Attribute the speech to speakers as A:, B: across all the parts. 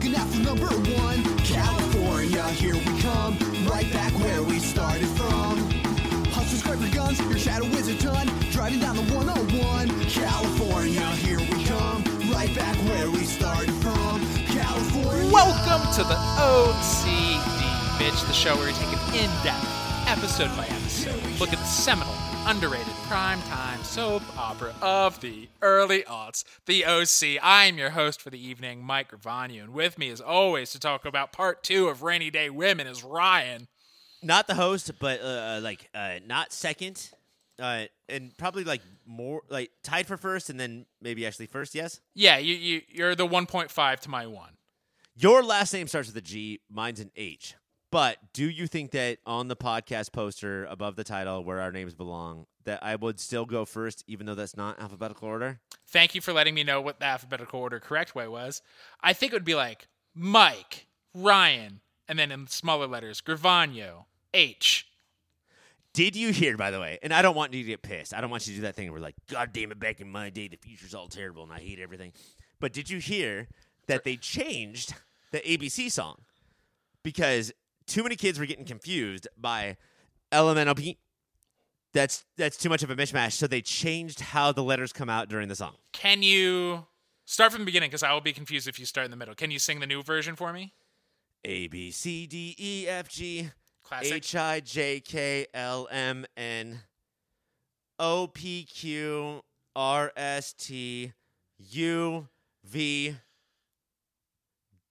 A: looking out for number one. California, here we come, right back where we started from. Grab your guns, your shadow is a ton, driving down the 101. California, here we come, right back where we started from. California.
B: Welcome to the OCD, bitch, the show where we take an in-depth, episode by episode, look at the seminal, underrated, primetime soap opera of the early aughts, the OC. I'm your host for the evening, Mike Gravano, and with me, as always, to talk about part two of Rainy Day Women is Ryan.
C: not the host, but uh, like uh, not second, uh, and probably like more like tied for first, and then maybe actually first. Yes,
B: Yeah, you, you you're the 1.5 to my one.
C: your last name starts with a G, mine's an H. But do you think that on the podcast poster above the title where our names belong, that I would still go first, even though that's not alphabetical order?
B: Thank you for letting me know what the alphabetical order correct way was. I think it would be like Mike, Ryan, and then in smaller letters, Gravano, H.
C: Did you hear, by the way? And I don't want you to get pissed. I don't want you to do that thing where like, God damn it, back in my day, the future's all terrible and I hate everything. But did you hear that they changed the ABC song because too many kids were getting confused by LMNOP? That's that's too much of a mishmash. So they changed how the letters come out during the song.
B: Can you start from the beginning? Because I will be confused if you start in the middle. Can you sing the new version for me?
C: A B C D E F G
B: Classic.
C: H I J K L M N O P Q R S T U V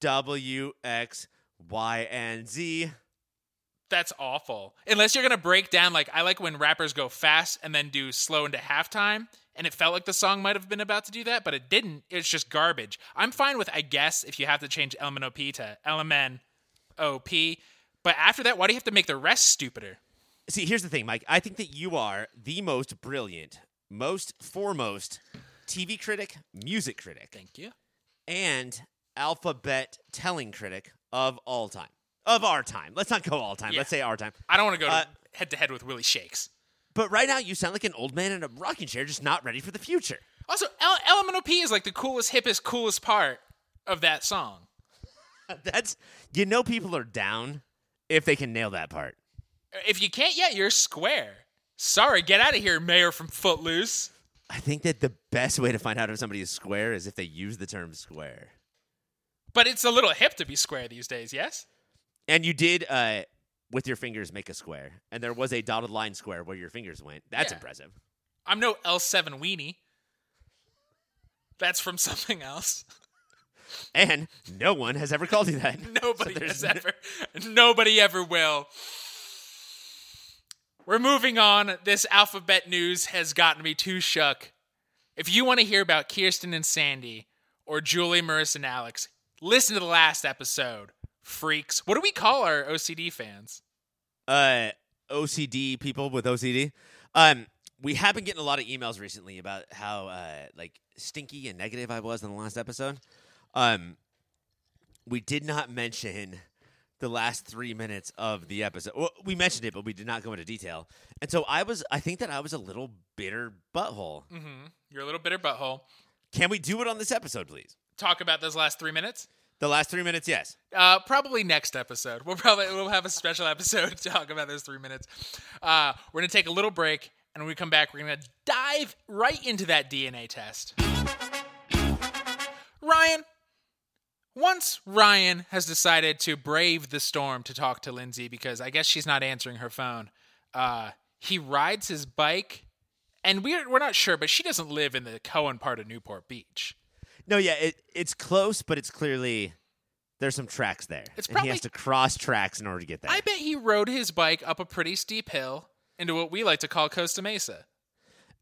C: W X Y and Z.
B: That's awful. Unless you're gonna break down like I like when rappers go fast and then do slow into halftime, and it felt like the song might have been about to do that, but it didn't. It's just garbage. I'm fine with I guess if you have to change LMNOP to LMNOP, but after that, why do you have to make the rest stupider?
C: See, here's the thing, Mike. I think that you are the most brilliant, most foremost TV critic, music critic,
B: Thank you.
C: and alphabet telling critic of all time. Of our time. Let's not go all time.
B: Yeah.
C: Let's say our time.
B: I don't want to go
C: Uh,
B: head to head with Willie Shakes.
C: But right now, you sound like an old man in a rocking chair, just not ready for the future.
B: Also, L- LMNOP is like the coolest, hippest, coolest part of that song.
C: That's you know, people are down if they can nail that part.
B: If you can't yet, you're square. Sorry, get out of here, Mayor from Footloose.
C: I think that the best way to find out if somebody is square is if they use the term square.
B: But it's a little hip to be square these days, yes?
C: And you did, uh, with your fingers, make a square, and there was a dotted line square where your fingers went. That's
B: Yeah.
C: impressive.
B: I'm no L7 weenie. That's from something else.
C: And no one has ever called you that.
B: Nobody
C: So
B: has ever. Nobody ever will. We're moving on. This alphabet news has gotten me too shook. If you want to hear about Kirsten and Sandy or Julie, Marissa, and Alex, listen to the last episode. Freaks. What do we call our OCD fans?
C: uh, OCD people with OCD. Um, we have been getting a lot of emails recently about how uh, like stinky and negative I was in the last episode. Um, we did not mention the last three minutes of the episode. Well, we mentioned it, but we did not go into detail. And so I was, I think that I was a little bitter butthole.
B: Mm-hmm. You're a little bitter butthole.
C: Can we do it on this episode, please?
B: Talk about those last three minutes.
C: The last three minutes, yes.
B: Uh, probably next episode. We'll probably we'll have a special episode to talk about those three minutes. Uh, we're gonna take a little break, and when we come back, we're gonna dive right into that DNA test. Ryan, once Ryan has decided to brave the storm to talk to Lindsay because I guess she's not answering her phone, uh, he rides his bike, and we're we're not sure, but she doesn't live in the Cohen part of Newport Beach.
C: No, yeah, it, it's close, but it's clearly there's some tracks there.
B: It's
C: and he has to cross tracks in order to get there.
B: I bet he rode his bike up a pretty steep hill into what we like to call Costa Mesa.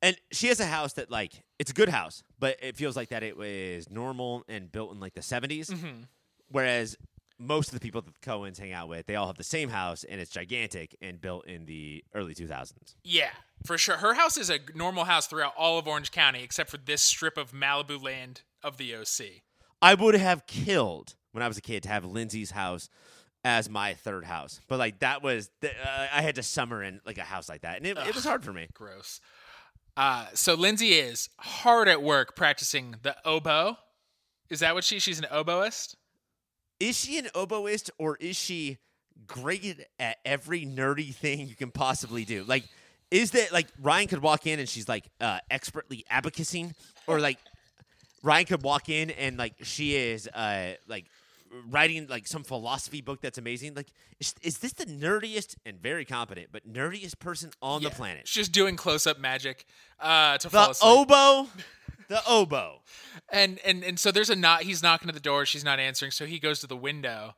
C: And she has a house that like it's a good house, but it feels like that it was normal and built in like the 70s.
B: Mm-hmm.
C: Whereas most of the people that the Cohens hang out with, they all have the same house and it's gigantic and built in the early 2000s.
B: Yeah, for sure. Her house is a normal house throughout all of Orange County, except for this strip of Malibu land of the OC.
C: I would have killed when I was a kid to have Lindsay's house as my third house, but like that was the, uh, I had to summer in like a house like that, and it, it was hard for me.
B: Gross. Uh, so Lindsay is hard at work practicing the oboe. Is that what she? She's an oboist.
C: is she an oboist or is she great at every nerdy thing you can possibly do? Like, is that like Ryan could walk in and she's like uh, expertly abacusing, or like Ryan could walk in and like she is uh, like writing like some philosophy book that's amazing. Like, is, is this the nerdiest and very competent, but nerdiest person on
B: Yeah.
C: the planet?
B: She's just doing close up magic uh, to
C: The
B: fall asleep.
C: oboe, the oboe.
B: and and and so there's a knock. He's knocking at the door. She's not answering. So he goes to the window,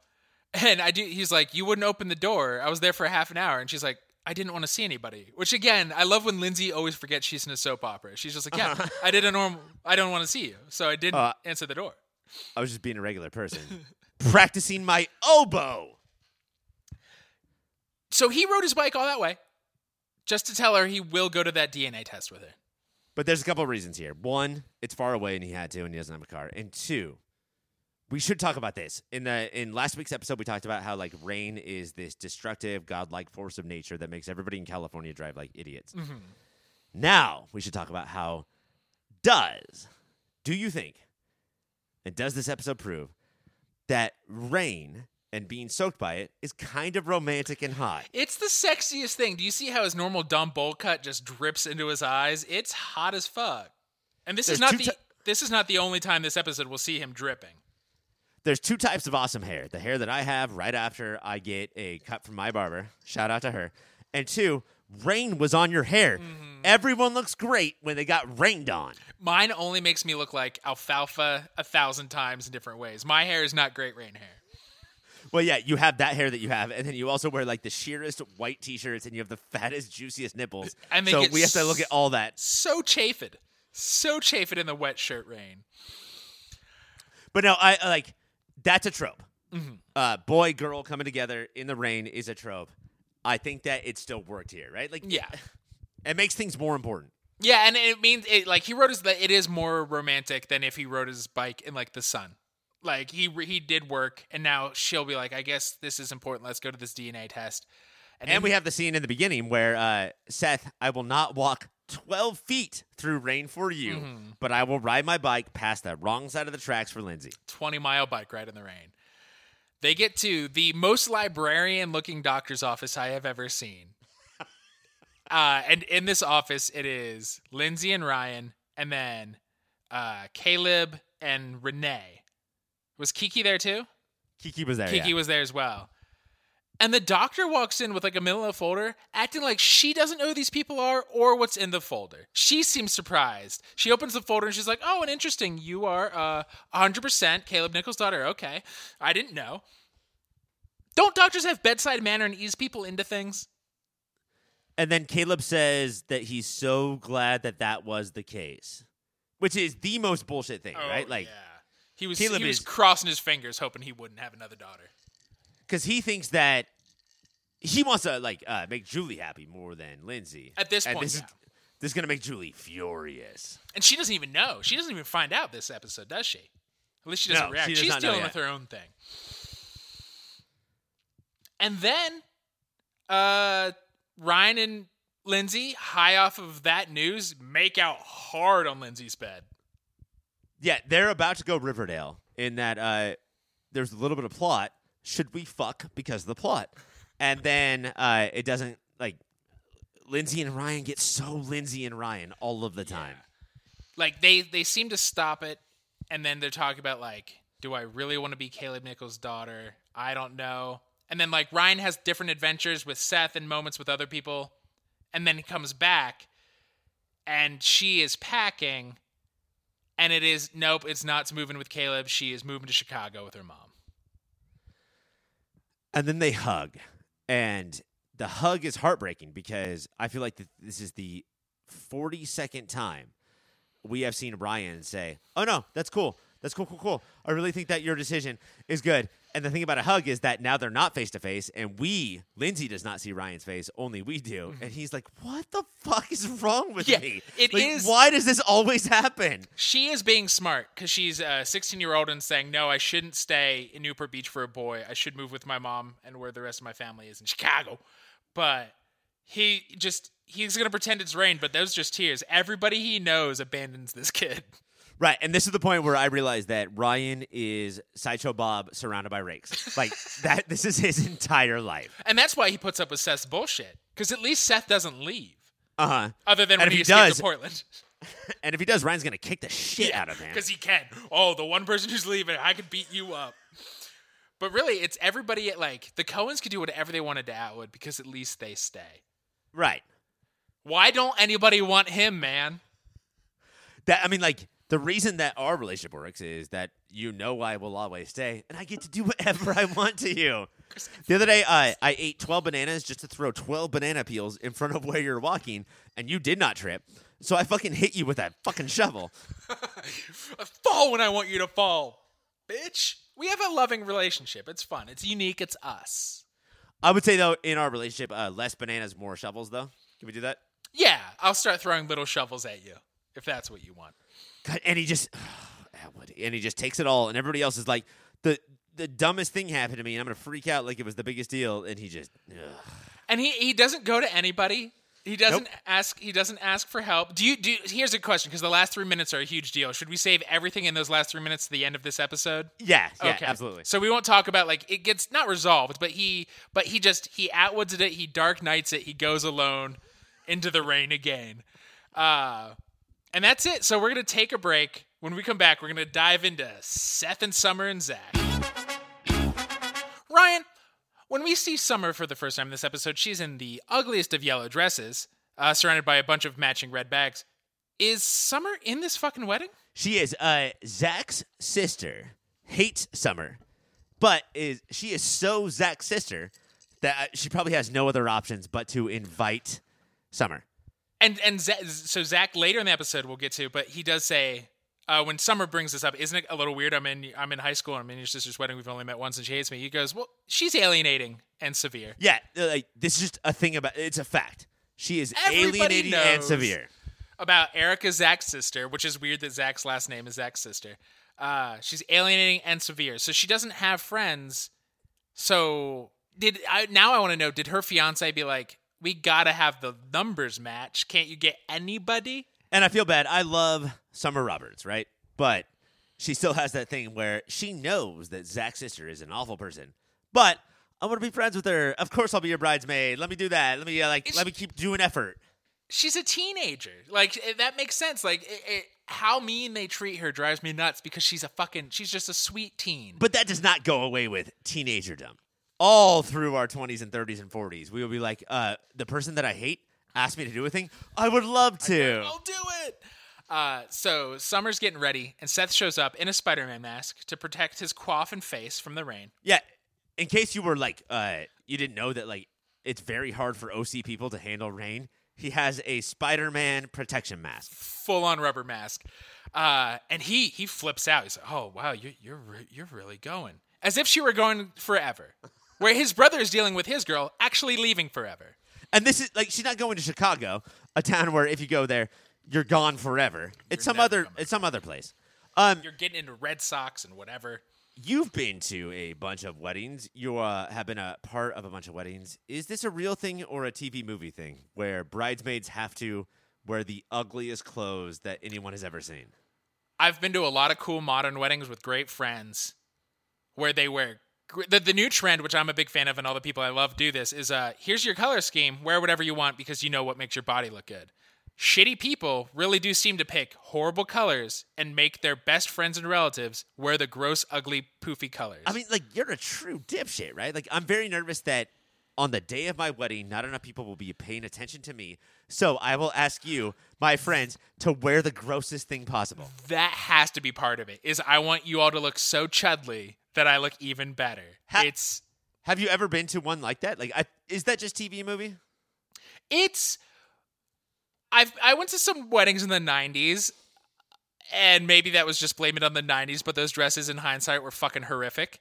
B: and I do. He's like, "You wouldn't open the door. I was there for half an hour." And she's like, "I didn't want to see anybody." Which again, I love when Lindsay always forgets she's in a soap opera. She's just like, "Yeah, I did a normal. I don't want to see you, so I didn't
C: Uh,
B: answer the door."
C: I was just being a regular person, practicing my oboe.
B: So he rode his bike all that way, just to tell her he will go to that DNA test with her.
C: But there's a couple of reasons here. One, it's far away and he had to, and he doesn't have a car. And two, we should talk about this. In the in last week's episode, we talked about how like rain is this destructive, godlike force of nature that makes everybody in California drive like idiots. Mm-hmm. Now we should talk about how does do you think, and does this episode prove that rain and being soaked by it is kind of romantic and hot?
B: It's the sexiest thing. Do you see how his normal dumb bowl cut just drips into his eyes? It's hot as fuck. And this is not the
C: ti-
B: this is not the only time this episode will see him dripping.
C: There's two types of awesome hair. The hair that I have right after I get a cut from my barber. Shout out to her. And two, rain was on your hair. Mm-hmm. Everyone looks great when they got rained on.
B: Mine only makes me look like alfalfa a thousand times in different ways. My hair is not great rain hair.
C: Well, yeah, you have that hair that you have, and then you also wear like the sheerest white t-shirts, and you have the fattest, juiciest nipples.
B: And they
C: so we have to look at all that.
B: So chafed. So chafed in the wet shirt rain.
C: But no, I like that's a trope.
B: Mm-hmm.
C: Uh, boy, girl coming together in the rain is a trope. I think that it still worked here, right? Like,
B: Yeah.
C: it makes things more important.
B: Yeah, and it means it like he rode his it is more romantic than if he rode his bike in like the sun. Like he he did work, and now she'll be like, I guess this is important. Let's go to this DNA test.
C: And
B: then-
C: we have the scene in the beginning where uh, Seth, I will not walk 12 feet through rain for you,
B: Mm-hmm.
C: but I will ride my bike past the wrong side of the tracks for Lindsay.
B: 20 mile bike ride in the rain. They get to the most librarian looking doctor's office I have ever seen. uh, and in this office, it is Lindsay and Ryan, and then uh, Caleb and Renee. Was Kiki there too?
C: Kiki was there.
B: Kiki
C: yeah.
B: was there as well. And the doctor walks in with like a manila folder, acting like she doesn't know who these people are or what's in the folder. She seems surprised. She opens the folder and she's like, "Oh, and interesting. You are uh 100% Caleb Nichols' daughter. Okay, I didn't know." Don't doctors have bedside manner and ease people into things?
C: And then Caleb says that he's so glad that that was the case, which is the most bullshit thing, right? Like,
B: Oh, yeah. He was
C: Caleb
B: he was
C: is-
B: crossing his fingers, hoping he wouldn't have another daughter.
C: Because he thinks that he wants to like uh, make Julie happy more than Lindsay.
B: At this
C: and
B: point,
C: this is
B: yeah.
C: this is gonna make Julie furious.
B: And she doesn't even know. She doesn't even find out this episode, does she? At least she doesn't
C: No,
B: react.
C: she does
B: She's dealing with her own thing. And then uh Ryan and Lindsay, high off of that news, make out hard on Lindsay's bed.
C: Yeah, they're about to go Riverdale in that uh, there's a little bit of plot. Should we fuck because of the plot? And then uh, it doesn't like Lindsay and Ryan get so Lindsay and Ryan all of the time.
B: Like they they seem to stop it and then they're talking about like, do I really want to be Caleb Nichols' daughter? I don't know. And then like Ryan has different adventures with Seth and moments with other people. And then he comes back and she is packing and it is nope, it's not moving with Caleb. She is moving to Chicago with her mom.
C: And then they hug. And the hug is heartbreaking because I feel like th- this is the 42nd time we have seen Ryan say, Oh, no, that's cool. That's cool, cool, cool. I really think that your decision is good. And the thing about a hug is that now they're not face to face, and we, Lindsay, does not see Ryan's face, only we do. Mm-hmm. And he's like, What the fuck is wrong with
B: Yeah,
C: me?
B: it
C: Like,
B: is-
C: Why does this always happen?
B: She is being smart because she's a 16 year old and saying, No, I shouldn't stay in Newport Beach for a boy. I should move with my mom and where the rest of my family is in Chicago. But he just, he's going to pretend it's rain, but those just tears. Everybody he knows abandons this kid.
C: Right, and this is the point where I realized that Ryan is sideshow Bob surrounded by rakes. Like that. This is his entire life.
B: And that's why he puts up with Seth's bullshit. Because at least Seth doesn't leave.
C: Uh huh.
B: Other than
C: And
B: when
C: if
B: he,
C: he does-
B: to Portland.
C: And if he does, Ryan's gonna kick the shit out of him.
B: Because he can. Oh, the one person who's leaving, I could beat you up. But really, it's everybody at like the Cohens could do whatever they wanted to Atwood because at least they stay.
C: Right.
B: Why don't anybody want him, man?
C: That I mean, like the reason that our relationship works is that you know I will always stay, and I get to do whatever I want to you. The other day, I I ate twelve bananas just to throw twelve banana peels in front of where you're walking, and you did not trip. So I fucking hit you with that fucking shovel.
B: fall when I want you to fall, bitch. We have a loving relationship. It's fun. It's unique. It's us.
C: I would say though, in our relationship, uh, less bananas, more shovels. Though, can we do that?
B: Yeah, I'll start throwing little shovels at you if that's what you want.
C: And he just, Atwood, and he just takes it all, and everybody else is like, the the dumbest thing happened to me, and I'm gonna freak out like it was the biggest deal, and he just, ugh.
B: And he he doesn't go to anybody. He doesn't
C: Nope.
B: ask. He doesn't ask for help. Do you do? Here's a question because the last three minutes are a huge deal. Should we save everything in those last three minutes to the end of this episode?
C: yeah, yeah,
B: okay,
C: absolutely.
B: So we won't talk about like it gets not resolved, but he but he just he outwoods it. He dark knights it. He goes alone into the rain again, uh, and that's it. So we're gonna take a break. When we come back, we're gonna dive into Seth and Summer and Zach. Ryan, when we see Summer for the first time in this episode, she's in the ugliest of yellow dresses, uh, surrounded by a bunch of matching red bags. Is Summer in this fucking wedding?
C: She is. Uh, Zach's sister hates Summer, but is she is so Zach's sister that uh, she probably has no other options but to invite Summer.
B: And and Zach, so Zach later in the episode we'll get to, but he does say uh, when Summer brings this up, isn't it a little weird? I'm in I'm in high school. I'm in your sister's wedding. We've only met once, and she hates me. He goes, well, she's alienating and severe.
C: Yeah, uh, like this is just a thing about. It's a fact. She is
B: Everybody
C: alienating and severe.
B: about Erica Zach's sister, which is weird that Zach's last name is Zach's sister. Uh, she's alienating and severe, so she doesn't have friends. So did I now? I want to know: Did her fiance be like, "We gotta have the numbers match. Can't you get anybody?"
C: And I feel bad. I love Summer Roberts, right? But she still has that thing where she knows that Zach's sister is an awful person. But I want to be friends with her. Of course, I'll be your bridesmaid. Let me do that. Let me uh, like.
B: It's-
C: let me keep doing effort.
B: She's a teenager. Like that makes sense. Like it, it, how mean they treat her drives me nuts because she's a fucking. She's just a sweet teen.
C: But that does not go away with teenagerdom. All through our 20s and 30s and 40s, we will be like, uh, the person that I hate asked me to do a thing. I would love to.
B: I'll do it. Uh, so Summer's getting ready, and Seth shows up in a Spider-Man mask to protect his coif and face from the rain.
C: Yeah. In case you were like, uh, you didn't know that like it's very hard for OC people to handle rain. He has a Spider-Man protection mask.
B: Full-on rubber mask, uh, and he he flips out. He's like, "Oh wow, you're you're re- you're really going," as if she were going forever. Where his brother is dealing with his girl, actually leaving forever.
C: And this is like she's not going to Chicago, a town where if you go there, you're gone forever. It's some other
B: coming
C: it's some other place. Um
B: You're getting into Red Sox and whatever.
C: you've been to a bunch of weddings. You uh, have been a part of a bunch of weddings. Is this a real thing or a TV movie thing where bridesmaids have to wear the ugliest clothes that anyone has ever seen?
B: I've been to a lot of cool modern weddings with great friends where they wear the, the new trend which i'm a big fan of and all the people i love do this is uh here's your color scheme wear whatever you want because you know what makes your body look good shitty people really do seem to pick horrible colors and make their best friends and relatives wear the gross ugly poofy colors
C: I mean, like you're a true dipshit, right? Like I'm very nervous that on the day of my wedding, not enough people will be paying attention to me. So I will ask you, my friends, to wear the grossest thing possible.
B: that has to be part of it is i want you all to look so chudley that i look even better
C: Ha-
B: it's
C: Have you ever been to one like that? Like, I, is that just TV movie?
B: it's I've I went to some weddings in the '90s, and maybe that was just blaming on the '90s, but those dresses in hindsight were fucking horrific.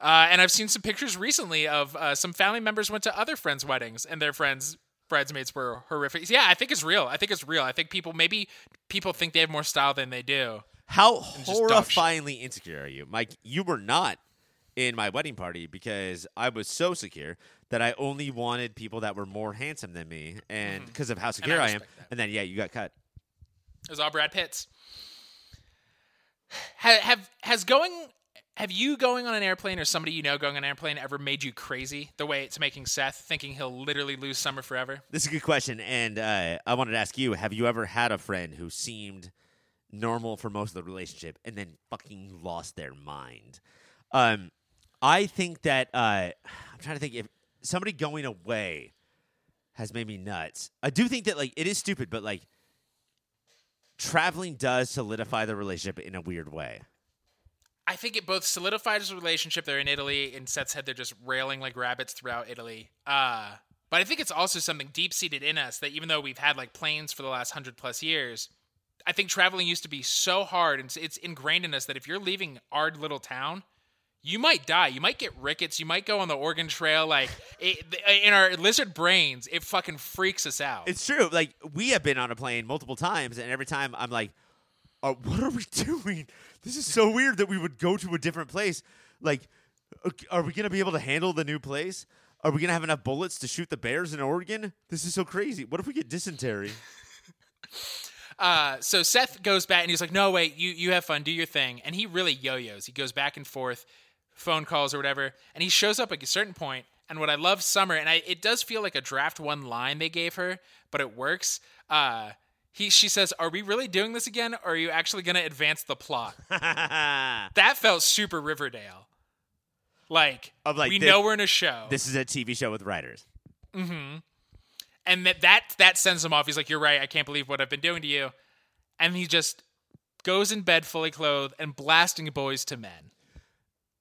B: Uh, and I've seen some pictures recently of uh, some family members went to other friends' weddings, and their friends' bridesmaids were horrific. Yeah, I think it's real. I think it's real. I think people maybe people think they have more style than they do.
C: How
B: just dog shit.
C: horrifyingly insecure are you, Mike? You were not in my wedding party because I was so secure that I only wanted people that were more handsome than me, and because of how secure I, am.
B: that.
C: And then, yeah, you got cut.
B: It was all Brad Pitts. have, have has going have you going on an airplane or somebody you know going on an airplane ever made you crazy the way it's making Seth thinking he'll literally lose summer forever?
C: This is a good question, and uh, I wanted to ask you: Have you ever had a friend who seemed normal for most of the relationship and then fucking lost their mind? Um, I think that uh, I'm trying to think if somebody going away has made me nuts. I do think that like it is stupid, but like traveling does solidify the relationship in a weird way.
B: I think it both solidifies the relationship. They're in Italy. In Seth's head, they're just railing like rabbits throughout Italy. Uh, but I think it's also something deep seated in us that even though we've had like planes for the last hundred plus years, I think traveling used to be so hard and it's, ingrained in us that if you're leaving our little town, you might die. You might get rickets. You might go on the Oregon Trail. Like it, in our lizard brains, it fucking freaks us out.
C: It's true. Like we have been on a plane multiple times, and every time I'm like, uh, "What are we doing? This is so weird that we would go to a different place. Like, are we gonna be able to handle the new place? Are we gonna have enough bullets to shoot the bears in Oregon? This is so crazy. What if we get dysentery?
B: Uh, so Seth goes back and he's like, "No, wait, you you have fun, do your thing." And he really yo-yos. He goes back and forth, phone calls or whatever, and he shows up at a certain point. And what I love, Summer, and I, it does feel like a draft one line they gave her, but it works. Uh, he she says, "Are we really doing this again, or are you actually going to advance the plot?" that felt super Riverdale. Like,
C: Of, like,
B: we
C: the-
B: know we're in a show,
C: this is a TV show with writers.
B: And that that that sends him off. He's like, "You're right. I can't believe what I've been doing to you," and he just goes in bed fully clothed and blasting Boyz II Men.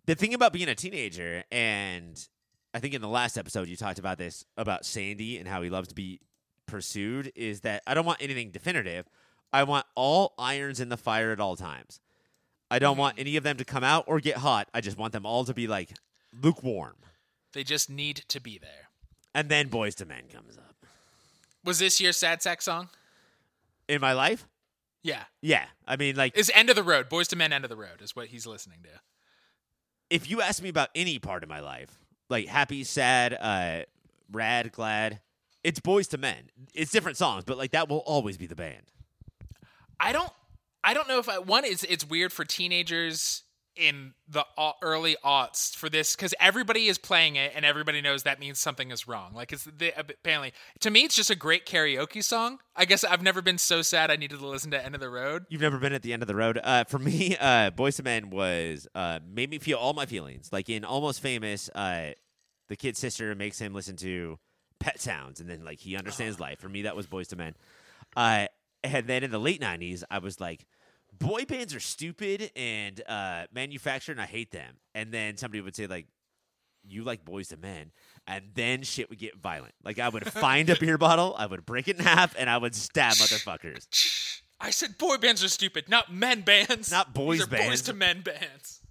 C: the thing about being a teenager, and I think in the last episode you talked about this about Sandy and how he loves to be pursued, is that I don't want anything definitive. I want all irons in the fire at all times. I don't want mm-hmm. any of them to come out or get hot. I just want them all to be like lukewarm.
B: They just need to be there.
C: And then Boyz II Men comes up.
B: Was this your sad sack song?
C: In my life?
B: Yeah.
C: Yeah. I mean, like,
B: Is End of the Road. Boyz II Men End of the Road is what he's listening to.
C: if you ask me about any part of my life, like happy, sad, uh, rad, glad, it's Boyz II Men. It's different songs, but like that will always be the band.
B: I don't I don't know if I one it's it's weird for teenagers in the early aughts for this because everybody is playing it and everybody knows that means something is wrong. Like it's the, apparently to me it's just a great karaoke song. I guess I've never been so sad I needed to listen to End of the Road.
C: You've never been at the end of the road. Uh, for me, uh, Boyz II Men was uh, made me feel all my feelings. Like in Almost Famous, uh, the kid's sister makes him listen to Pet Sounds, and then like he understands life. For me, that was Boyz II Men. Uh, and then in the late '90s, I was like, boy bands are stupid and uh, manufactured, and I hate them. And then somebody would say like, you like Boyz II Men, and then shit would get violent. Like I would find a beer bottle, I would break it in half, and I would stab motherfuckers.
B: I said boy bands are stupid, not men bands.
C: Not boys
B: These are Boys to men bands.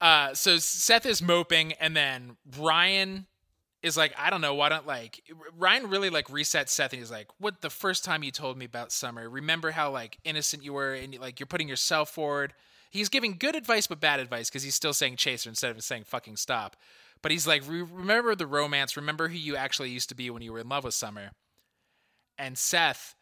B: Uh, so Seth is moping, and then Ryan is like, I don't know, why don't like Ryan really like reset Seth, and he's like, "What the first time you told me about summer? Remember how like innocent you were, and like you're putting yourself forward." He's giving good advice, but bad advice because he's still saying chaser instead of saying fucking stop. But he's like, remember the romance. Remember who you actually used to be when you were in love with Summer. And Seth,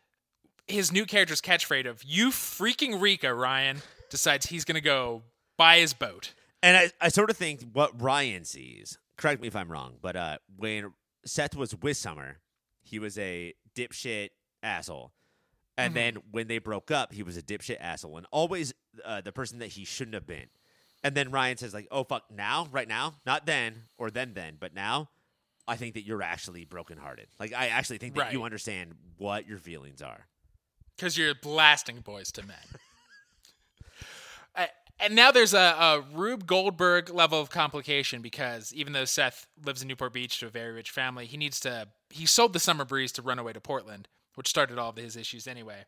B: his new character's catchphrase of "You freaking Rika," Ryan decides he's gonna go buy his boat.
C: And I, I sort of think what Ryan sees, correct me if I'm wrong, but uh, when Seth was with Summer, he was a dipshit asshole. And then when they broke up, he was a dipshit asshole and always uh, the person that he shouldn't have been. And then Ryan says, like, oh, fuck, now, right now, not then or then then, but now, I think that you're actually brokenhearted. Like, I actually think that you understand what your feelings are.
B: because you're blasting Boyz II Men. And now there's a, a Rube Goldberg level of complication because even though Seth lives in Newport Beach to a very rich family, he needs to. He sold the Summer Breeze to run away to Portland, which started all of his issues anyway.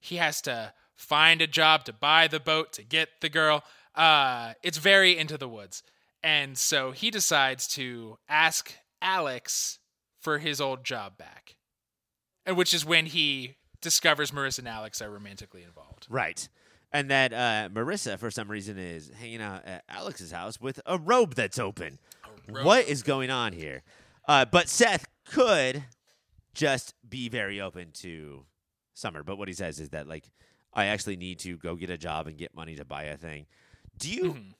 B: He has to find a job to buy the boat to get the girl. Uh, it's very into the woods. And so he decides to ask Alex for his old job back. And which is when he discovers Marissa and Alex are romantically involved.
C: Right. And that uh, Marissa, for some reason, is hanging out at Alex's house with a robe that's open.
B: robe.
C: What is going on here? Uh, but Seth could just be very open to Summer. But what he says is that, like, I actually need to go get a job and get money to buy a thing. Do you?
B: Mm-hmm.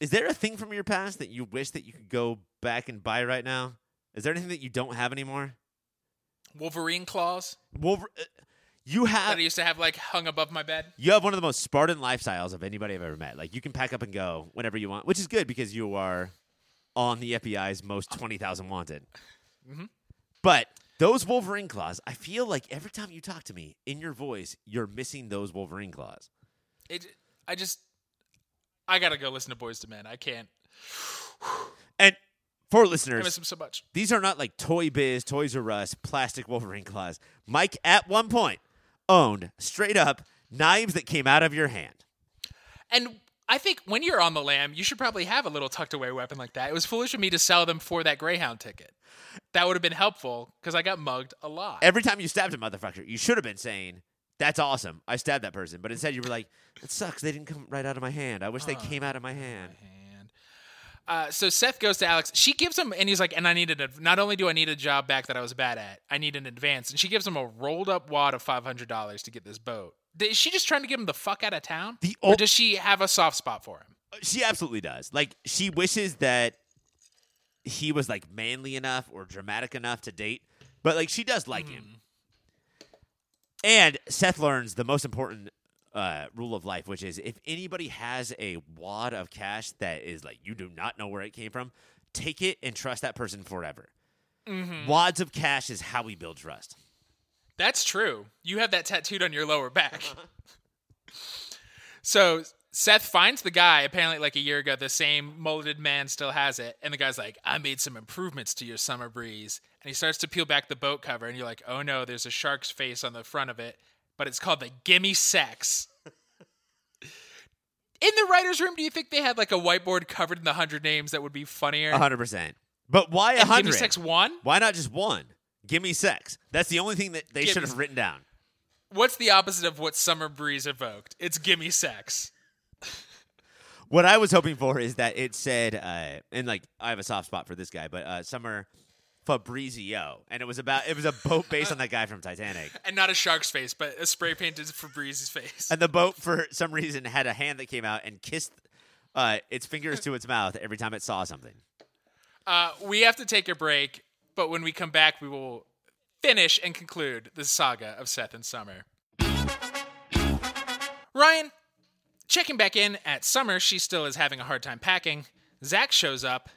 C: Is there a thing from your past that you wish that you could go back and buy right now? Is there anything that you don't have anymore?
B: Wolverine claws
C: Wolver- uh, you have
B: that I used to have like hung above my bed.
C: you have one of the most Spartan lifestyles of anybody I've ever met. Like you can pack up and go whenever you want, which is good because you are on the FBI's most twenty thousand wanted.
B: Mm-hmm.
C: But those Wolverine claws, I feel like every time you talk to me in your voice, you're missing those Wolverine claws.
B: It, I just, I gotta go listen to Boyz II Men. I can't.
C: And for listeners, I
B: miss them so much.
C: these are not like Toy Biz, Toys R Us, plastic Wolverine claws. Mike at one point owned straight up knives that came out of your hand.
B: And I think when you're on the lam, you should probably have a little tucked away weapon like that. It was foolish of me to sell them for that Greyhound ticket. That would have been helpful because I got mugged a lot.
C: Every time you stabbed a motherfucker, you should have been saying, That's awesome. I stabbed that person. But instead you were like, It sucks. They didn't come right out of my hand. I wish they oh, came out of my hand.
B: And uh, so Seth goes to Alex. She gives him, and he's like, and I needed a, not only do I need a job back that I was bad at, I need an advance. And she gives him a rolled up wad of $500 to get this boat. Is she just trying to get him the fuck out of town?
C: The
B: or does she have a soft spot for him?
C: She absolutely does. Like, she wishes that he was like manly enough or dramatic enough to date. But like she does like him. And Seth learns the most important uh, rule of life, which is if anybody has a wad of cash that is like you do not know where it came from, take it and trust that person forever. Wads of cash is how we build trust.
B: That's true. You have that tattooed on your lower back. so Seth finds the guy, apparently like a year ago, the same mulleted man still has it. And the guy's like, I made some improvements to your summer breeze. And he starts to peel back the boat cover, and you're like, oh no, there's a shark's face on the front of it, but it's called the Gimme Sex. In the writer's room, do you think they had like a whiteboard covered in the hundred names that would be funnier?
C: Hundred percent. But why a
B: And Gimme
C: hundred?
B: Sex one?
C: Why not just one? Give me sex. That's the only thing that they should have written down.
B: What's the opposite of what Summer Breeze evoked? It's Gimme Sex.
C: What I was hoping for is that it said, uh, and like I have a soft spot for this guy, but uh, Summer Fabrizio, and it was about it was a boat based on that guy from Titanic,
B: And not a shark's face, but a spray painted Fabrizio's face.
C: and the boat for some reason had a hand that came out and kissed uh, its fingers to its mouth every time it saw something.
B: Uh, we have to take a break, but when we come back, we will finish and conclude the saga of Seth and Summer. Ryan, checking back in at Summer, she still is having a hard time packing. Zach shows up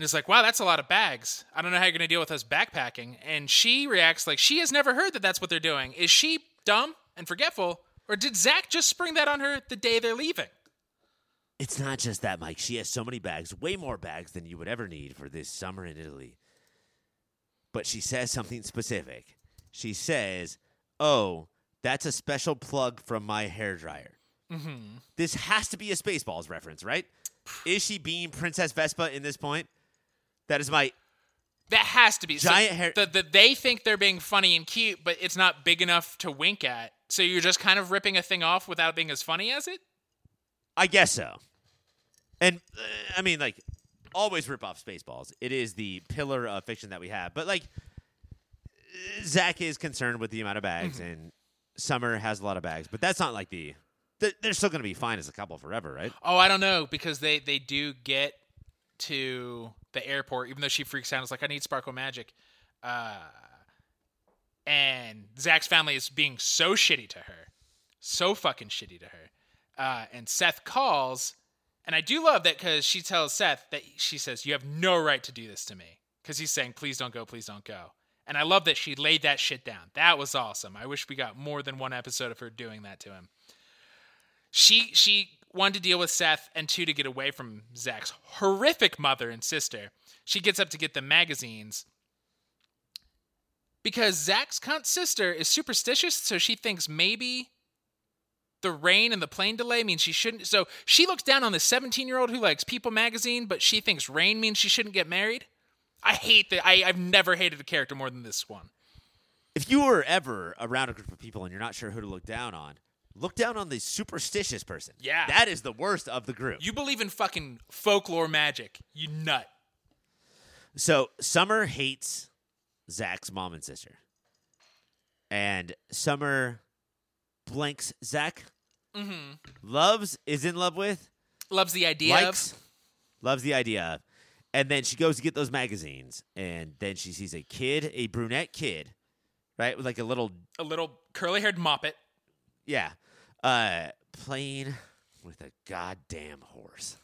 B: and is like, wow, that's a lot of bags. I don't know how you're going to deal with us backpacking. And she reacts like she has never heard that that's what they're doing. Is she dumb and forgetful? Or did Zach just spring that on her the day they're leaving?
C: It's not just that, Mike. She has so many bags, way more bags than you would ever need for this summer in Italy. But she says something specific. She says, "Oh, that's a special plug from my hair dryer." Mm-hmm. This has to be a Spaceballs reference, right? Is she being Princess Vespa in this point? That is my
B: That has to be so
C: Giant hair-
B: The, the, they think they're being funny and cute, but it's not big enough to wink at. So you're just kind of ripping a thing off without being as funny as it.
C: I guess so. And uh, I mean, like, always rip off Spaceballs. It is the pillar of fiction that we have. But like, Zach is concerned with the amount of bags, and Summer has a lot of bags. But that's not like the. They're, they're still going to be fine as a couple forever, right?
B: Oh, I don't know because they they do get to the airport, even though she freaks out. is like, I need sparkle magic. Uh, and Zach's family is being so shitty to her, so fucking shitty to her. Uh, and Seth calls, and I do love that because she tells Seth that she says, "You have no right to do this to me," because he's saying, "Please don't go, please don't go." And I love that she laid that shit down. That was awesome. I wish we got more than one episode of her doing that to him she she one to deal with Seth and two to get away from Zach's horrific mother and sister. She gets up to get the magazines because Zach's cunt sister is superstitious, so she thinks maybe the rain and the plane delay means she shouldn't. So she looks down on the 17 year old who likes People magazine, but she thinks rain means she shouldn't get married. I hate that. I, I've never hated a character more than this one.
C: If you were ever around a group of people and you're not sure who to look down on, look down on the superstitious person.
B: Yeah.
C: that is the worst of the group.
B: You believe in fucking folklore magic, you nut.
C: So Summer hates Zach's mom and sister. And Summer blanks Zach.
B: Mm-hmm.
C: Loves is in love with.
B: Loves the idea
C: likes,
B: of.
C: loves the idea of. And then she goes to get those magazines, and then she sees a kid, a brunette kid, right, with like a little,
B: A little curly haired moppet.
C: Yeah, uh, playing with a goddamn horse.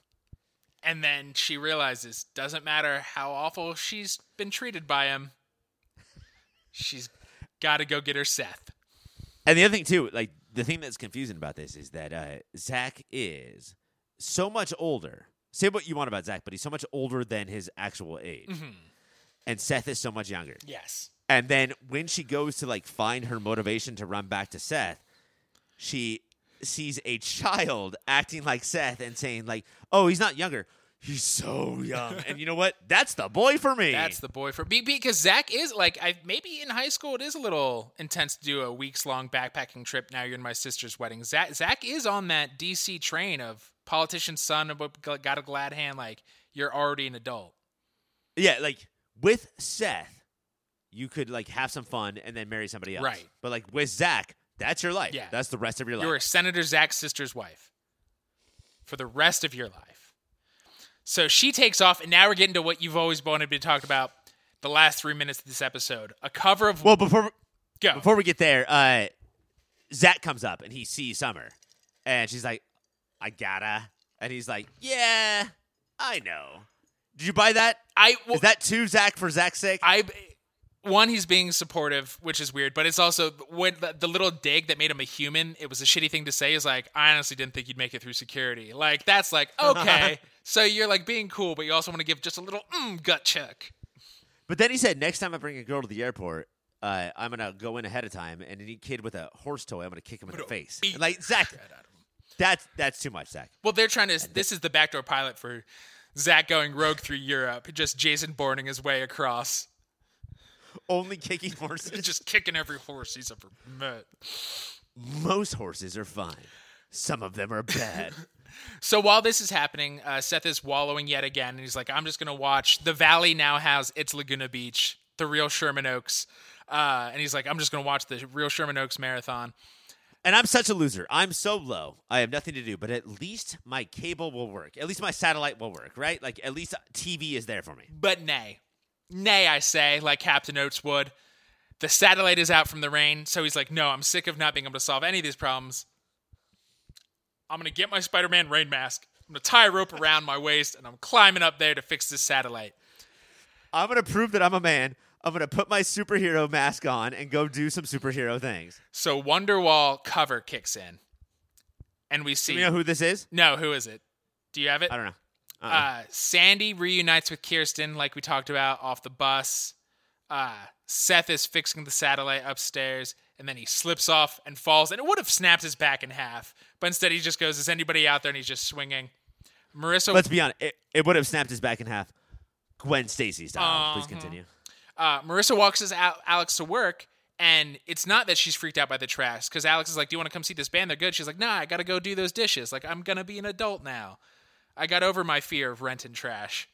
B: And then she realizes doesn't matter how awful she's been treated by him. She's got to go get her Seth.
C: And the other thing too, like the thing that's confusing about this is that uh, Zach is so much older. Say what you want about Zach, but he's so much older than his actual age, and Seth is so much younger.
B: Yes.
C: And then when she goes to like find her motivation to run back to Seth, she sees a child acting like Seth and saying like, "Oh, he's not younger. He's so young." and you know what? That's the boy for me.
B: That's the boy for be- because Zach is like I maybe in high school it is a little intense to do a weeks long backpacking trip. Now you're in my sister's wedding. Zach Zach is on that DC train of politician's son, got a glad hand. Like you're already an adult.
C: yeah, like with Seth, you could like have some fun and then marry somebody else.
B: Right.
C: But like with Zach, that's your life.
B: Yeah.
C: That's the rest of your life.
B: You're Senator Zach's sister's wife for the rest of your life. So she takes off, and now we're getting to what you've always wanted to talk about. The last three minutes of this episode, a cover of
C: well, before
B: Go.
C: before we get there, uh, Zach comes up and he sees Summer, and she's like, "I gotta," and he's like, "Yeah, I know." Did you buy that?
B: I well,
C: Is that too Zach for Zach's sake?
B: I one he's being supportive, which is weird, but it's also when the, the little dig that made him a human. It was a shitty thing to say. Is like I honestly didn't think you'd make it through security. Like that's like okay, so you're like being cool, but you also want to give just a little mm, gut check.
C: But then he said, next time I bring a girl to the airport, uh, I'm gonna go in ahead of time, and any kid with a horse toy, I'm gonna kick him in the face.
B: beat
C: Like Zach,
B: Shit out of him.
C: that's that's too much, Zach.
B: Well, they're trying to. This is the backdoor pilot for Zach going rogue through Europe. Just Jason boarding his way across,
C: Only kicking horses.
B: just kicking every horse he's ever met.
C: Most horses are fine. Some of them are bad.
B: So while this is happening, uh, Seth is wallowing yet again, and he's like, "I'm just gonna watch." The Valley now has its Laguna Beach, the real Sherman Oaks, uh, and he's like, "I'm just gonna watch the real Sherman Oaks marathon."
C: and I'm such a loser. I'm so low. I have nothing to do, but at least my cable will work. At least my satellite will work, right? Like at least TV is there for me.
B: But nay, nay, I say, like Captain Oates would. The satellite is out from the rain, so he's like, "No, I'm sick of not being able to solve any of these problems. I'm gonna get my Spider-Man rain mask. I'm gonna tie a rope around my waist, and I'm climbing up there to fix this satellite."
C: I'm gonna prove that I'm a man. I'm gonna put my superhero mask on and go do some superhero things.
B: So Wonderwall cover kicks in, and we
C: Do
B: see.
C: you know who this is?
B: no, who is it? Do you have it?
C: I don't know. Uh-uh.
B: Uh, Sandy reunites with Kirsten, like we talked about, off the bus. Uh, Seth is fixing the satellite upstairs, and then he slips off and falls, and it would have snapped his back in half, but instead he just goes, "Is anybody out there?" and he's just swinging. Marissa,
C: Let's be honest. It, it would have snapped his back in half. Gwen Stacy style. Please
B: Uh-huh.
C: continue.
B: uh, Marissa walks as Al- Alex to work, and it's not that she's freaked out by the trash, because Alex is like, "Do you want to come see this band? They're good." She's like, "Nah, I gotta go do those dishes. Like, I'm gonna be an adult now. I got over my fear of rent and trash."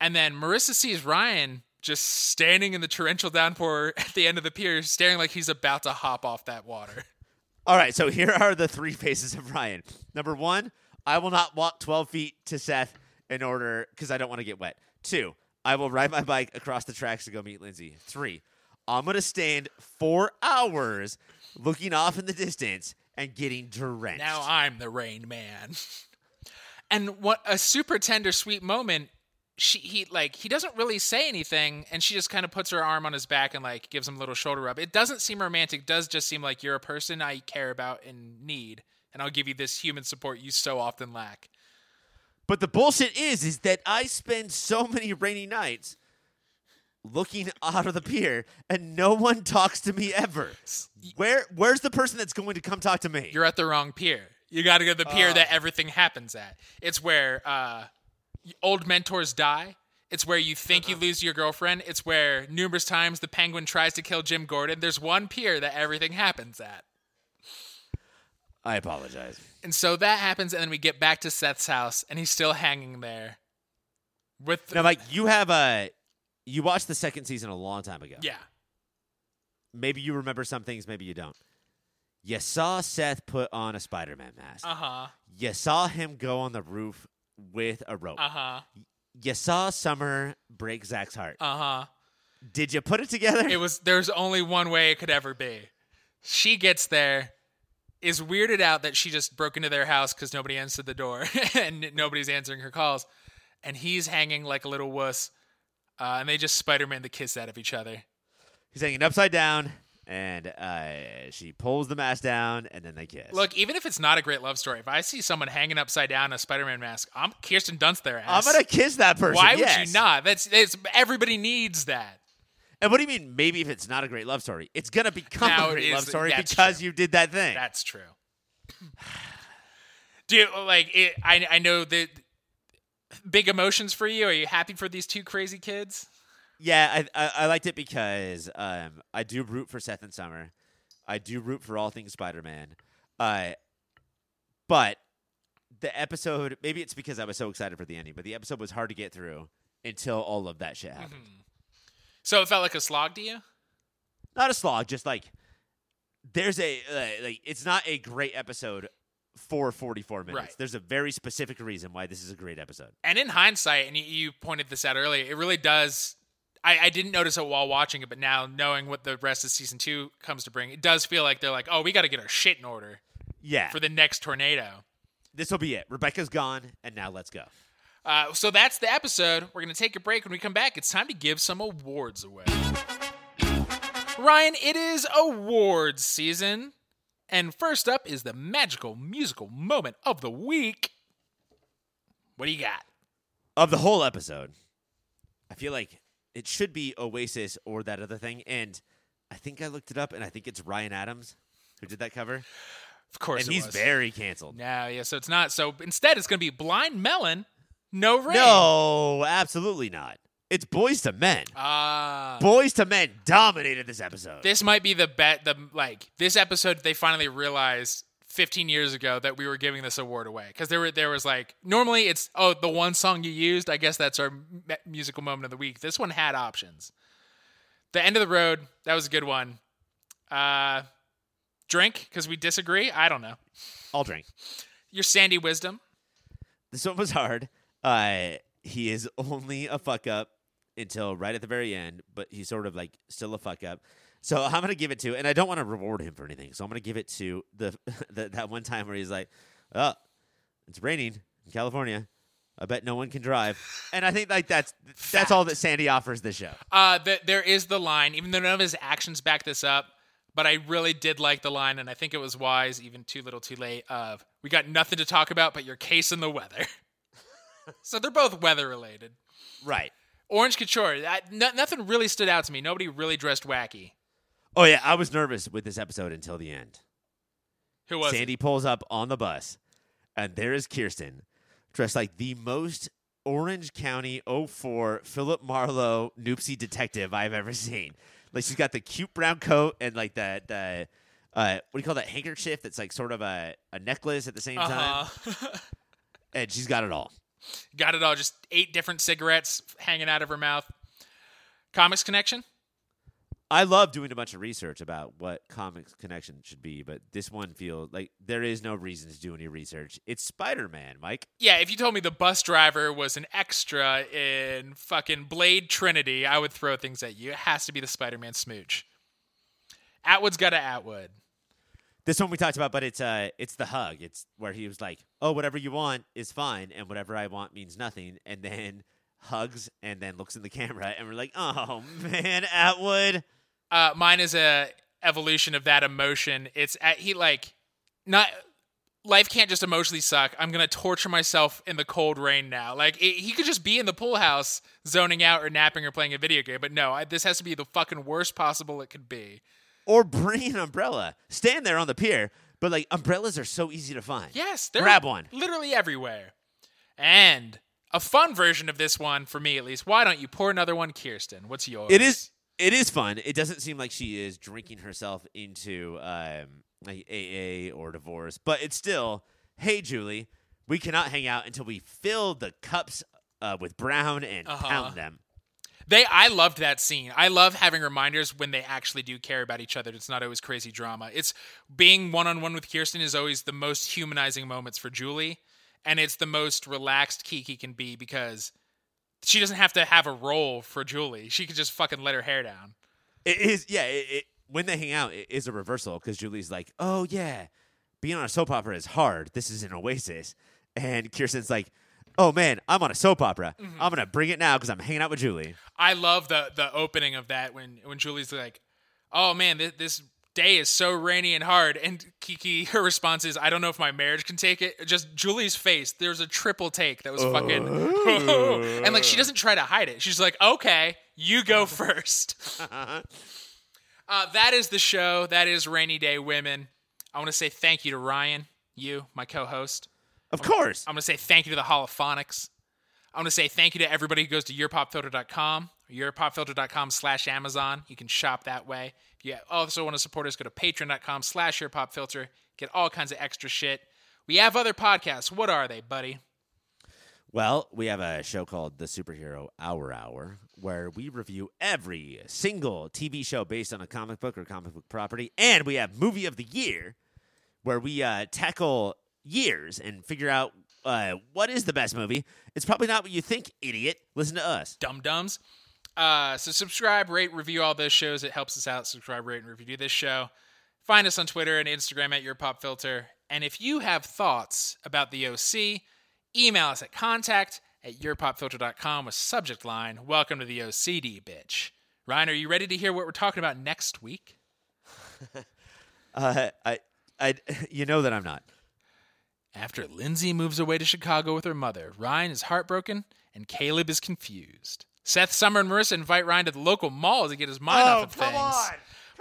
B: And then Marissa sees Ryan just standing in the torrential downpour at the end of the pier, staring like he's about to hop off that water.
C: All right, so here are the three phases of Ryan. Number one, I will not walk 12 feet to Seth in order because I don't want to get wet. Two, I will ride my bike across the tracks to go meet Lindsay. Three, I'm going to stand four hours looking off in the distance and getting drenched.
B: Now I'm the rain man. And what a super tender, sweet moment. She he like he doesn't really say anything, and she just kind of puts her arm on his back and like gives him a little shoulder rub. It doesn't seem romantic. Does just seem like you're a person I care about and need, and I'll give you this human support you so often lack.
C: but the bullshit is, is that I spend so many rainy nights looking out of the pier and no one talks to me ever. Where, where's the person that's going to come talk to me?
B: You're at the wrong pier. You got to go to the pier that everything happens at. It's where uh, old mentors die. It's where you think you lose your girlfriend. It's where numerous times the penguin tries to kill Jim Gordon. There's one pier that everything happens at.
C: I apologize.
B: And so that happens, and then we get back to Seth's house, and he's still hanging there. With
C: Now, Mike, you have a you watched the second season a long time ago.
B: yeah,
C: Maybe you remember some things, maybe you don't. You saw Seth put on a Spider-Man mask.
B: Uh huh.
C: You saw him go on the roof with a rope.
B: Uh huh.
C: You saw Summer break Zach's heart.
B: Uh huh.
C: Did you put it together?
B: It was. There's only one way it could ever be. She gets there, is weirded out that she just broke into their house because nobody answered the door and nobody's answering her calls, and he's hanging like a little wuss, uh, and they just Spider-Man the kiss out of each other.
C: He's hanging upside down, and uh, she pulls the mask down, and then they kiss.
B: Look, even if it's not a great love story, if I see someone hanging upside down in a Spider-Man mask, I'm Kirsten Dunst their
C: I'm gonna kiss that person.
B: Why would you not? That's it's everybody needs that.
C: And what do you mean? Maybe if it's not a great love story, it's gonna become
B: Now
C: a great
B: is-
C: love story because
B: true.
C: you did that thing.
B: That's true. Do you like it, I I know that big emotions for you. Are you happy for these two crazy kids?
C: Yeah, I, I I liked it because um I do root for Seth and Summer. I do root for all things Spider-Man. Uh, but the episode maybe it's because I was so excited for the ending, but the episode was hard to get through until all of that shit happened.
B: So it felt like a slog to you.
C: Not a slog, just like there's a uh, like it's not a great episode for 44 minutes.
B: Right.
C: There's a very specific reason why this is a great episode.
B: And in hindsight, and you, you pointed this out earlier, it really does. I, I didn't notice it while watching it, but now knowing what the rest of season two comes to bring, it does feel like they're like, oh, we got to get our shit in order
C: Yeah.
B: for the next tornado.
C: this will be it. Rebecca's gone and now let's go.
B: Uh, so that's the episode. We're going to take a break. When we come back, it's time to give some awards away. Ryan, it is awards season. And first up is the magical musical moment of the week. What do you got?
C: Of the whole episode, I feel like it should be Oasis or that other thing. And I think I looked it up and I think it's Ryan Adams who did that cover.
B: Of course,
C: and he's
B: was.
C: very canceled.
B: No, yeah, so it's not. So instead, it's going to be Blind Melon, No Rain.
C: No, absolutely not. It's Boyz II Men.
B: Ah.
C: Boyz II Men dominated this episode.
B: this might be the bet. The like this episode, they finally realized 15 years ago that we were giving this award away because there were there was like normally it's oh the one song you used. I guess that's our musical moment of the week. This one had options. The end of the road that was a good one. Uh, drink because we disagree. I don't know.
C: I'll drink.
B: Your Sandy wisdom.
C: This one was hard. Uh, he is only a fuck up until right at the very end, but he's sort of like still a fuck up. So I'm gonna give it to, and I don't want to reward him for anything. So I'm gonna give it to the, the that one time where he's like, "Oh, it's raining in California. I bet no one can drive." And I think like that's that's all that Sandy offers the show.
B: Uh, th- there is the line, even though none of his actions back this up, but I really did like the line, and I think it was wise, even too little too late, of we got nothing to talk about but your case and the weather. so they're both weather related.
C: Right.
B: Orange Couture, no, nothing really stood out to me. Nobody really dressed wacky.
C: Oh yeah, I was nervous with this episode until the end.
B: Who was
C: Sandy
B: it?
C: pulls up on the bus, and there is Kirsten, dressed like the most Orange County 04 Philip Marlowe Noopsy detective I've ever seen. Like she's got the cute brown coat and like the the uh, what do you call that handkerchief that's like sort of a, a necklace at the same time,
B: Uh-huh.
C: and she's got it all.
B: got it all. Just eight different cigarettes hanging out of her mouth. Comics Connection?
C: I love doing a bunch of research about what Comics Connection should be, but this one feels like there is no reason to do any research. It's Spider Man, Mike.
B: Yeah, if you told me the bus driver was an extra in fucking Blade Trinity, I would throw things at you. It has to be the Spider Man smooch. Atwood's got to Atwood.
C: This one we talked about, but it's uh it's the hug. It's where he was like, "Oh, whatever you want is fine, and whatever I want means nothing," and then hugs and then looks in the camera, and we're like, "Oh man, Atwood."
B: Uh, mine is a evolution of that emotion. It's at, he like not life can't just emotionally suck. I'm gonna torture myself in the cold rain now. Like it, he could just be in the pool house zoning out or napping or playing a video game, but no, I, this has to be the fucking worst possible it could be.
C: Or bring an umbrella. Stand there on the pier, but like umbrellas are so easy to find.
B: Yes, they're
C: Grab one.
B: literally everywhere. And a fun version of this one for me at least. Why don't you pour another one, Kirsten? What's yours?
C: It is it is fun. It doesn't seem like she is drinking herself into um like AA or divorce, but it's still, hey Julie, we cannot hang out until we fill the cups uh, with brown and
B: Uh-huh.
C: pound them.
B: They, I loved that scene. I love having reminders when they actually do care about each other. It's not always crazy drama. It's being one on one with Kirsten is always the most humanizing moments for Julie, and it's the most relaxed Kiki can be because she doesn't have to have a role for Julie. She could just fucking let her hair down.
C: It is, yeah. It, it, when they hang out, it is a reversal because Julie's like, "Oh yeah, being on a soap opera is hard. This is an oasis," and Kirsten's like, "Oh man, I'm on a soap opera.
B: Mm-hmm.
C: I'm gonna bring it now because I'm hanging out with Julie."
B: I love the the opening of that when when Julie's like, "Oh man, this, this day is so rainy and hard," and Kiki her response is, "I don't know if my marriage can take it." Just Julie's face. There's a triple take that was fucking, and like she doesn't try to hide it. She's like, "Okay, you go first. uh, that is the show. That is Rainy Day Women. I want to say thank you to Ryan, you, my co-host.
C: Of course.
B: I'm going to say thank you to the Holophonics. I want to say thank you to everybody who goes to yourpopfilter.com yourpopfilter.com slash Amazon. You can shop that way. If you also want to support us, go to patreon.com slash yourpopfilter. Get all kinds of extra shit. We have other podcasts. What are they, buddy?
C: Well, we have a show called The Superhero Hour Hour where we review every single TV show based on a comic book or comic book property. And we have Movie of the Year where we uh, tackle years and figure out uh, what is the best movie. It's probably not what you think, idiot. Listen to us.
B: Dum Dums. Uh, so subscribe, rate, review all those shows. It helps us out. Subscribe, rate, and review this show. Find us on Twitter and Instagram at Your Pop Filter. And if you have thoughts about the OC, email us at contact at yourpopfilter.com with subject line Welcome to the OCD, bitch. Ryan, are you ready to hear what we're talking about next week?
C: Uh, I, I, you know that I'm not.
B: After Lindsay moves away to Chicago with her mother, Ryan is heartbroken and Caleb is confused. Seth, Summer, and Marissa invite Ryan to the local mall to get his mind off of things.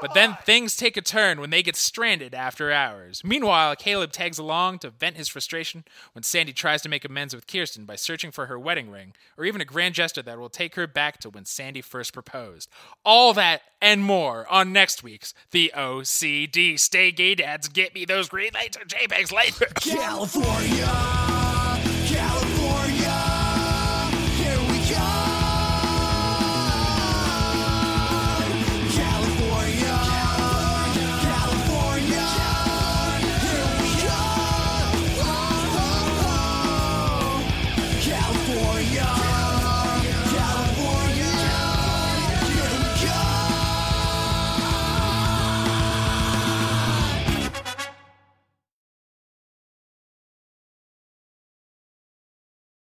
B: but then things take a turn when they get stranded after hours. Meanwhile, Caleb tags along to vent his frustration when Sandy tries to make amends with Kirsten by searching for her wedding ring, or even a grand gesture that will take her back to when Sandy first proposed. All that and more on next week's The OCD. Stay gay, dads. Get me those green lights or JPEGs later.
A: California, California.